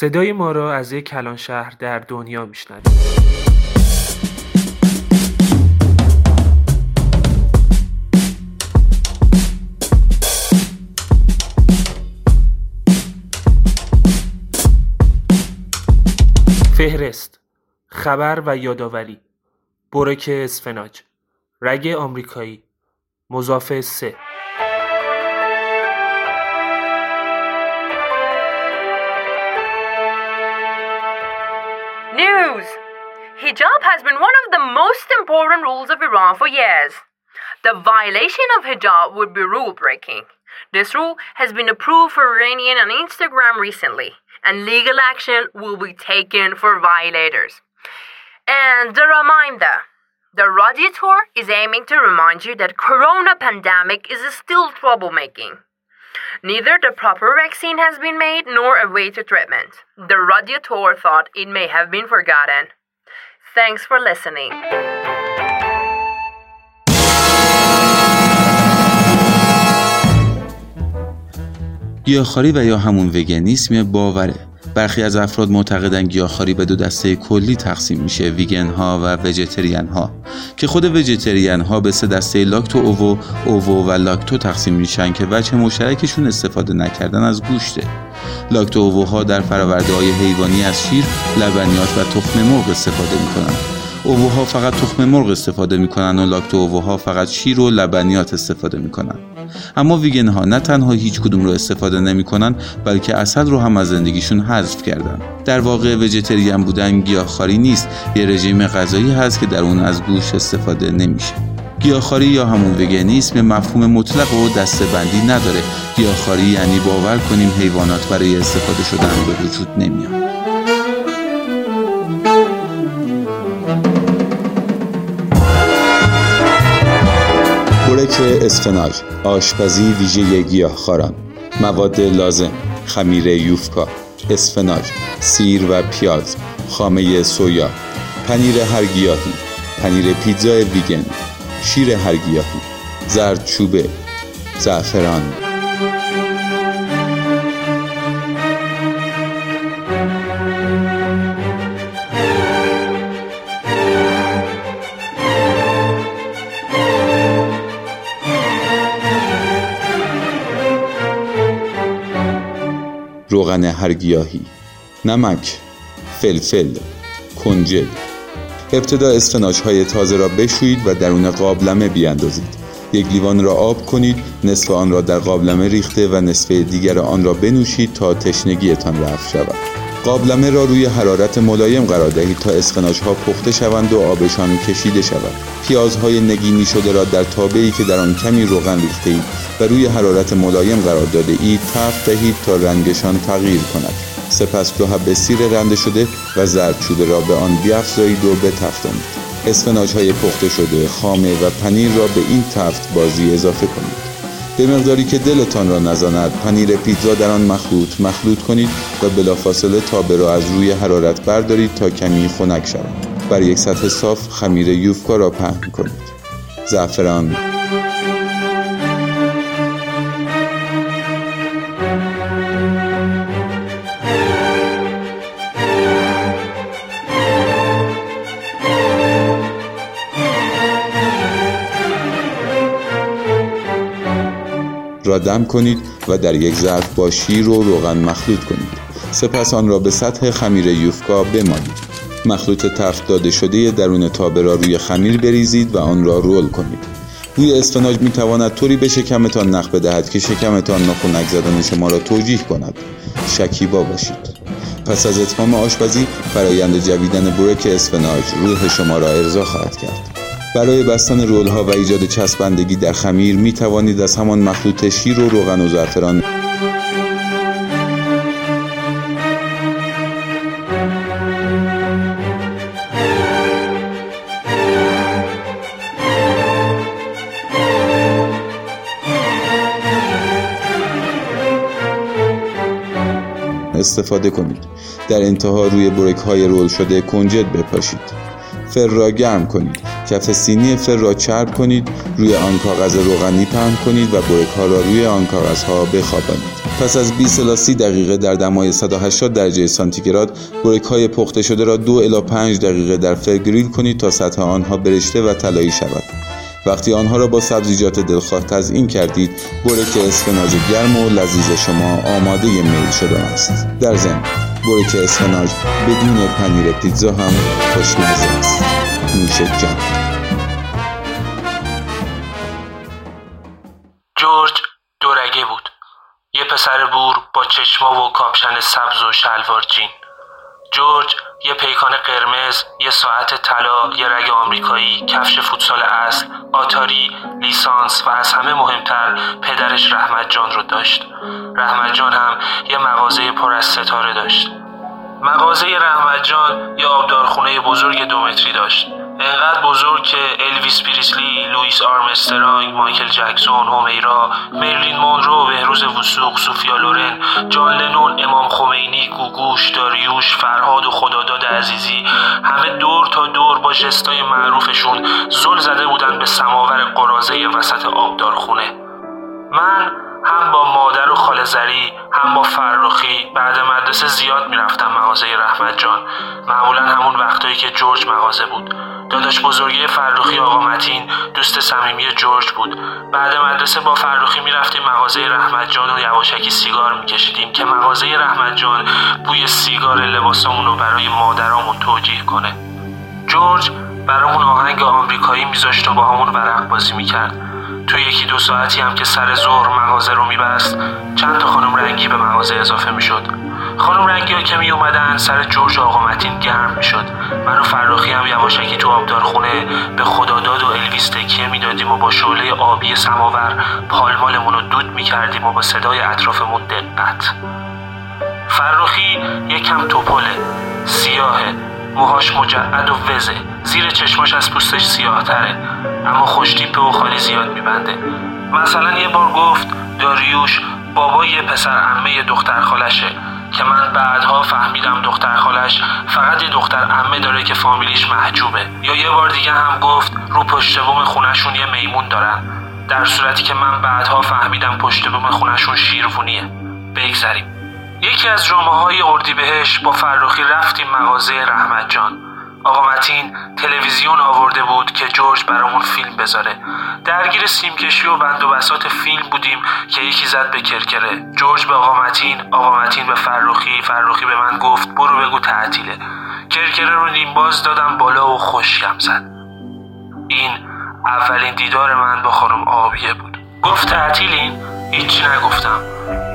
صدای ما را از یک کلان شهر در دنیا میشنوید. فهرست خبر و یادآوری. برک اسفناج. رگ آمریکایی. مضاف سه. Hijab has been one of the most important rules of Iran for years. The violation of hijab would be rule breaking. This rule has been approved for Iranian on Instagram recently, and legal action will be taken for violators. And a reminder the Radio Tour is aiming to remind you that corona pandemic is still troublemaking. Neither the proper vaccine has been made nor a way to treatment. The Radio Tour thought it may have been forgotten. Thanks for listening. گیاهخواری و یا همون وگنیسم باوره. برخی از افراد معتقدن گیاهخواری به دو دسته کلی تقسیم میشه ویگن ها و وجتریان ها که خود وجتریان ها به سه دسته لاکتو اوو اوو و لاکتو تقسیم میشن که وجه مشترکشون استفاده نکردن از گوشته. لاکتو اووها در فراورده های حیوانی از شیر لبنیات و تخم مرغ استفاده می‌کنن اووها فقط تخم مرغ استفاده می‌کنن و لاکتو اووها فقط شیر و لبنیات استفاده می‌کنن اما ویگن ها نه تنها هیچ کدوم رو استفاده نمی‌کنن بلکه اصل رو هم از زندگیشون حذف کردن در واقع وجتریان بودن گیاهخواری نیست یه رژیم غذایی هست که در اون از گوشت استفاده نمیشه. گیاهخواری یا همون وگنیسم مفهوم مطلق و دسته بندی نداره. گیاهخواری یعنی باور کنیم حیوانات برای استفاده شدن به وجود نمیان. برک اسفناج آشپزی ویژه گیاهخواران. مواد لازم خمیر یوفکا اسفناج سیر و پیاز خامه سویا پنیر هر گیاهی پنیر پیتزا ویگن. شیر هر گیاهی زردچوبه زعفران. روغن هر گیاهی نمک فلفل کنجد. ابتدا اسفناج های تازه را بشویید و درون قابلمه بیاندازید. یک لیوان را آب کنید نصف آن را در قابلمه ریخته و نصف دیگر آن را بنوشید تا تشنگیتان رفع شود. قابلمه را روی حرارت ملایم قرار دهید تا اسفناج ها پخته شوند و آبشان کشیده شود. پیازهای نگینی شده را در تابه ای که در آن کمی روغن ریخته اید و روی حرارت ملایم قرار داده اید تفت دهید تا رنگشان تغییر کند. سپس دو حب سیر رنده شده و زردچوبه را به آن بیافزایید و بتفتانید اسفناج های پخته شده خامه و پنیر را به این تفت بازی اضافه کنید. به مقداری که دلتان را نزاند پنیر پیتزا در آن مخلوط مخلوط کنید و بلافاصله تابه را از روی حرارت بردارید تا کمی خنک شود. بر یک سطح صاف خمیر یوفکا را پهن کنید. زعفران دم کنید و در یک ظرف با شیر و روغن مخلوط کنید. سپس آن را به سطح خمیر یوفکا بمالید. مخلوط تفت داده شده درون تابه را روی خمیر بریزید و آن را رول کنید. بوی اسفناج می تواند طوری به شکمتان نخ بدهد که شکمتان ناخنک زدن شما را توجیه کند. شکیبا باشید. پس از اتمام آشپزی فرایند جویدن برک اسفناج روح شما را ارضا خواهد کرد. برای بستن رول ها و ایجاد چسبندگی در خمیر می توانید از همان مخلوط شیر و روغن و زعفران استفاده کنید. در انتها روی برک های رول شده کنجد بپاشید. فر را گرم کنید. کف سینی فر را چرب کنید روی آن کاغذ روغنی پهن کنید و برک ها را روی آن کاغذ ها بخوابانید. پس از 20 الی 30 دقیقه در دمای 180 درجه سانتیگراد برک های پخته شده را 2 الی 5 دقیقه در فر گریل کنید تا سطح آنها برشته و طلایی شود. وقتی آنها را با سبزیجات دلخواه تزیین کردید برک اسفناج گرم و لذیذ شما آماده میل شده است. در ضمن بورک اسفناج بدون پنیر پیتزا هم خوشمزه است. نوش جان جورج دورگه بود یه پسر بور با چشما و کاپشن سبز و شلوار جین جورج یه پیکان قرمز، یه ساعت طلا، یه رگ آمریکایی، کفش فوتسال اصل، آتاری، لیسانس و از همه مهمتر پدرش رحمت جان رو داشت. رحمت جان هم یه مغازه پر از ستاره داشت. مغازه رحمت جان یه آبدارخونه بزرگ دو متری داشت. انقدر بزرگ که الویس پریسلی، لوئیس آرمسترانگ، مایکل جکسون، حمیرا، مرلین مونرو، بهروز وثوقی، سوفیا لورن، جان لنون، امام خمینی، گوگوش، داریوش، فرهاد و خداداد عزیزی همه دور تا دور با جستای معروفشون زل زده بودن به سماور قراضه وسط آبدارخونه. من هم با مادر و خاله زری هم با فرخی بعد مدرسه زیاد می‌رفتم مغازه رحمت جان. معمولا همون وقتایی که جورج مغازه بود. داداش بزرگی فرخی آقا متین دوست صمیمی جورج بود. بعد مدرسه با فرخی می‌رفتیم مغازه رحمت جان و یواشکی سیگار میکشیدیم که مغازه رحمت جان بوی سیگار لباسامون رو برای مادرامون توجیه کنه. جورج برامون آهنگ آمریکایی میذاشت و با همون ورق بازی می‌کرد. تو یکی دو ساعتی هم که سر ظهر مغازه رو میبست چند تا خانم رنگی به مغازه اضافه می‌شد. خانم رنگی ها که می اومدن سر جورج آقا متین گرم می‌شد. من و فراخی هم یواشکی تو آبدار خونه به خداداد و الویس تکیه می‌دادیم و با شعله آبی سماور پالمالمون رو دود می‌کردیم و با صدای اطرافمون دقت. فرخی یکم توپله سیاهه موهاش مجعد و وزه. زیر چشماش از پوستش سیاه تره اما خوشتیپه و خالی زیاد میبنده. مثلا یه بار گفت داریوش بابا یه پسر عمه دختر خالشه. که من بعدها فهمیدم دختر خالش فقط یه دختر عمه داره که فامیلیش محجوبه. یا یه بار دیگه هم گفت رو پشت بوم خونشون یه میمون دارن. در صورتی که من بعدها فهمیدم پشت بوم خونشون شیروونیه بگذریم. یکی از جمعه های اردیبهشت با فرخی رفتیم مغازه رحمت جان. آقا متین تلویزیون آورده بود که جورج برامون فیلم بذاره. درگیر سیمکشی و بند و بسات فیلم بودیم که یکی زد به کرکره. جورج به آقا متین آقا متین به فرخی فرخی به من گفت برو بگو تعطیله. کرکره رو نیم باز دادم بالا و خوشگم زد. این اولین دیدار من با خانم آبیه بود. گفت تعطیلین؟ هیچی نگفتم.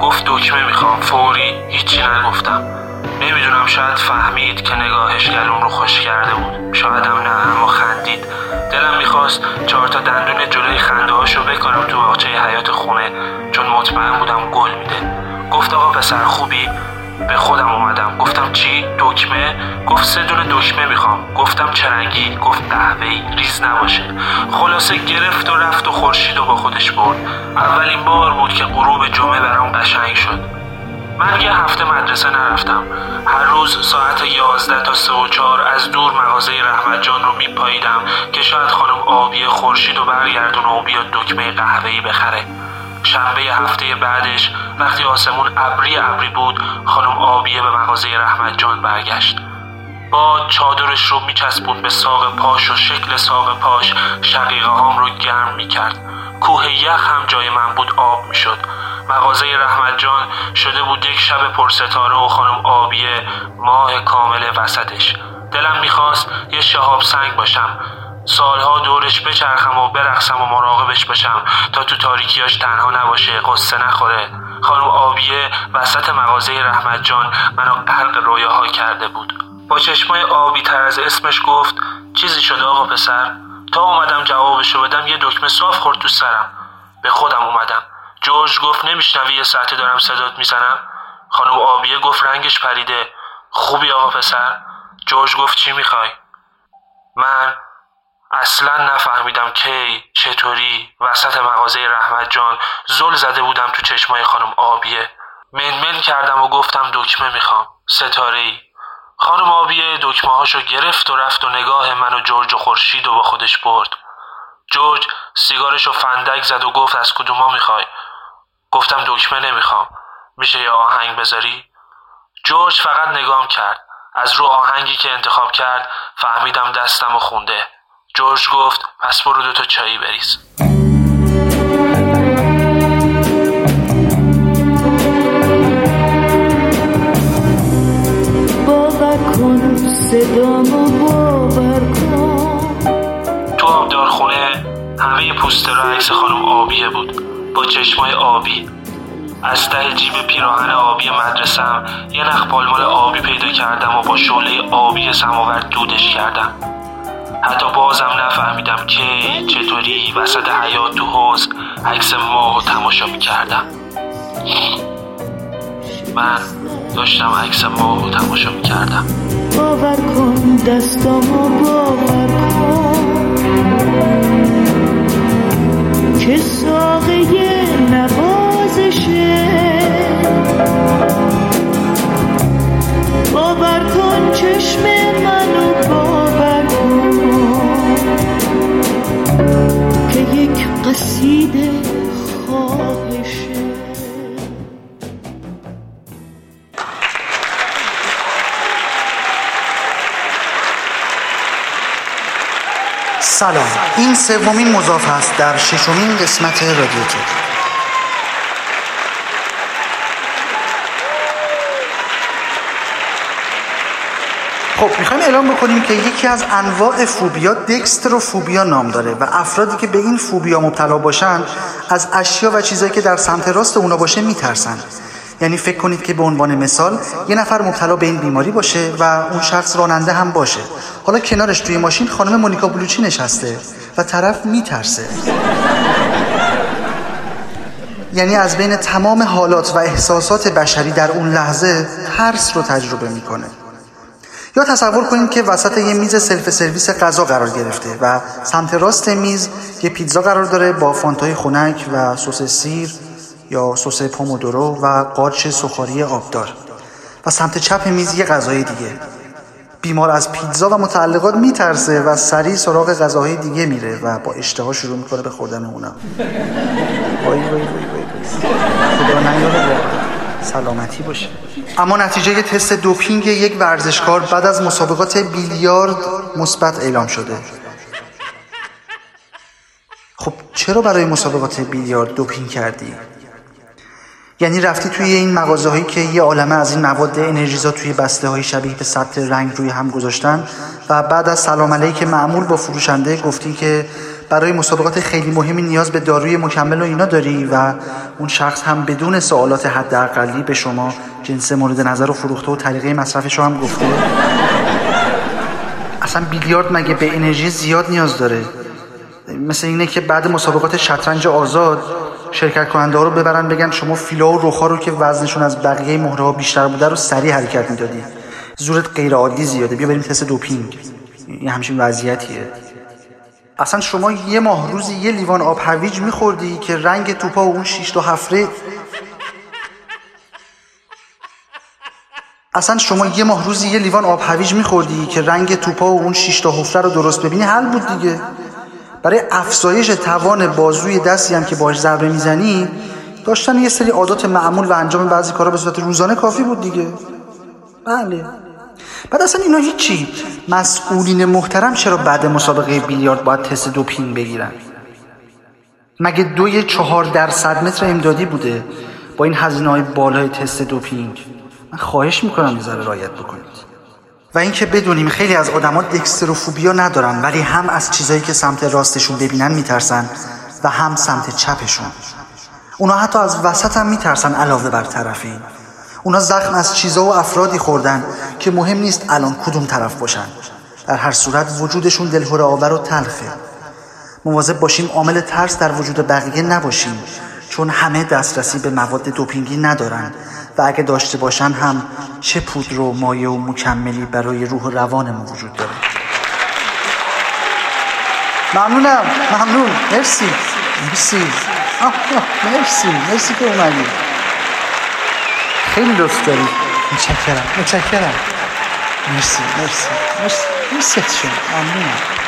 گفت دکمه می‌خوام. فوری هیچی نگفتم. نمی‌دونم شاید فهمید که نگاهش گلوم رو خوش کرده بود. شاید هم نه اما خندید. دلم می‌خواست چهار تا دندون جلوی خنده هاشو بکنم تو باغچه حیات خونه چون مطمئن بودم گل میده. گفت آقا پسر خوبی؟ به خودم اومدم. گفتم چی؟ دکمه؟ گفت سه دونه دکمه می‌خوام. گفتم چرنگی گفت قهوه‌ای. ریز نباشه. خلاصه گرفت و رفت و خورشید و با خودش برد. اولین بار بود که غروب جمعه برام قشنگ شد. من یه هفته مدرسه نرفتم. هر روز ساعت یازده تا سه و چهار از دور مغازه رحمت جان رو میپاییدم که شاید خانم آبی خورشید و برگردون و بیاد دکمه قهوه‌ای بخره. شنبه هفته بعدش وقتی آسمون ابری ابری بود خانم آبیه به مغازه رحمت جان برگشت. با چادرش رو میچسبون به ساق پاش و شکل ساق پاش شقیقه هام رو گرم می‌کرد. کوه یخ هم جای من بود آب می‌شد. مغازه رحمت جان شده بود یک شب پرستاره و خانم آبیه ماه کامل وسطش. دلم می‌خواست یه شهاب سنگ باشم. سالها دورش بچرخم و برقصم و مراقبش باشم تا تو تاریکیاش تنها نباشه قصه نخوره. خانم آبیه وسط مغازه رحمت جان منو غرق رویاها کرده بود. با چشمای آبی تر از اسمش گفت چیزی شده آقا پسر؟ تا اومدم جوابشو بدم یه دکمه صاف خورد تو سرم. به خودم اومدم. جورج گفت نمیشنوی یه ساعتی دارم صدات می‌زنم؟ خانم آبیه گفت رنگش پریده. خوبی آقا پسر؟ جورج گفت چی می‌خوای؟ من اصلا نفهمیدم کی چطوری وسط مغازه رحمت جان زل زده بودم تو چشمای خانم آبیه. منمن کردم و گفتم دکمه می‌خوام. ستاره ای خانم آبیه دکمه هاشو گرفت و رفت و نگاه من و جورج و خورشید و با خودش برد. جورج سیگارشو فندک زد و گفت از کدوما می‌خوای؟ گفتم دکمه نمی‌خوام. میشه یه آهنگ بذاری؟ جورج فقط نگام کرد. از رو آهنگی که انتخاب کرد فهمیدم دستم و خونده. جورج گفت پس برو دوتا چایی بریز. تو آبدارخونه همه پوستر و عکس خانم آبیه بود. با چشمای آبی. از ته جیب پیراهن آبی مدرسم یه نخ پالمال آبی پیدا کردم و با شعله آبی سماور دودش کردم. حتی بازم نفهمیدم کی چطوری وسط حیات تو حوز عکس ماه و تماشا می‌کردم. من داشتم عکس ماه و تماشا می‌کردم. باور کن دستامو باور کن. که ساقه نوازشه؟ باور کن چشم منو سلام. این سومین مضاف است در ششمین قسمت رادیو خب می‌خوایم اعلام بکنیم که یکی از انواع فوبیا دکستروفوبیا نام داره و افرادی که به این فوبیا مبتلا باشن از اشیا و چیزایی که در سمت راست اونا باشه میترسن. یعنی فکر کنید که به عنوان مثال یه نفر مبتلا به این بیماری باشه و اون شخص راننده هم باشه. حالا کنارش توی ماشین خانم مونیکا بلوچی نشسته و طرف میترسه. یعنی از بین تمام حالات و احساسات بشری در اون لحظه ترس رو تجربه می‌کنه. یا تصور کنید که وسط یه میز سلف سرویس غذا قرار گرفته و سمت راست میز یه پیتزا قرار داره با فانتای خنک و سس سیر یا سس پومودورو و قارچ سخاری آبدار. و سمت چپ میز یه غذای دیگه. بیمار از پیتزا و متعلقات میترسه و سریع سراغ غذاهای دیگه میره و با اشتها شروع می‌کنه به خوردن اونا. وای وای وای وای. سلامتی باشه. اما نتیجه تست دوپینگ یک ورزشکار بعد از مسابقات بیلیارد مثبت اعلام شده. خب چرا برای مسابقات بیلیارد دوپینگ کردی؟ یعنی رفتی توی این مغازه هایی که یه عالمه از این مواد انرژیزا توی بسته های شبیه به ثبت رنگ روی هم گذاشتن و بعد از سلام علیک معمول با فروشنده گفتی که برای مسابقات خیلی مهمی نیاز به داروی مکمل و اینا داری و اون شخص هم بدون سوالات حداقلی به شما جنس مورد نظر رو فروخته و طریقه مصرفش رو هم گفته. اصلا بیلیارد مگه به انرژی زیاد نیاز داره؟ مثل اینه که بعد مسابقات شطرنج آزاد شرکت کننده ها رو ببرن بگن شما فیلا و رخا رو که وزنشون از بقیه مهره ها بیشتر بوده رو سریع حرکت می‌دادی. زورت غیر عادی زیاده. بیا بریم تست دوپینگ. این همچین وضعیتیه. اصلا شما یه ماه روزی یه لیوان آب هویج میخوردی که رنگ توپا و اون شیش تا هفره؟ اصلا شما یه ماه روزی یه لیوان آب هویج میخوردی که رنگ توپا و اون شیش تا حفره رو درست ببینی؟ حل بود دیگه. برای افزایش توان بازوی دستی هم که باش ضربه می‌زنی داشتن یه سری عادات معمول و انجام بعضی کارا به صورت روزانه کافی بود دیگه. بله. بعد اصلا اینا هیچی. مسئولین محترم چرا بعد مسابقه بیلیارد باید تست دوپینگ بگیرن؟ مگه دوی چهار درصد متر امدادی بوده با این هزینه های بالای تست دوپینگ؟ من خواهش می‌کنم یه ذره رایت بکنید. و اینکه بدونیم خیلی از آدما دکستروفوبیا ندارن ولی هم از چیزایی که سمت راستشون ببینن میترسن و هم سمت چپشون. اونا حتی از وسط هم میترسن علاوه بر طرفین. اونا زخم از چیزا و افرادی خوردن که مهم نیست الان کدوم طرف باشن. در هر صورت وجودشون دلهوره آور و تلخه. مواظب باشیم عامل ترس در وجود بقیه نباشیم چون همه دسترسی به مواد دوپینگی ندارن. و اگه داشته باشن هم چه پودر و مایه و مکملی برای روح و روانمون وجود داره؟ ممنونم ممنون. مرسی مرسی. آه، مرسی مرسی که اومدی. خیلی لطف داری. متشکرم متشکرم. مرسی مرسی. مرسی مرسی. ممنونم.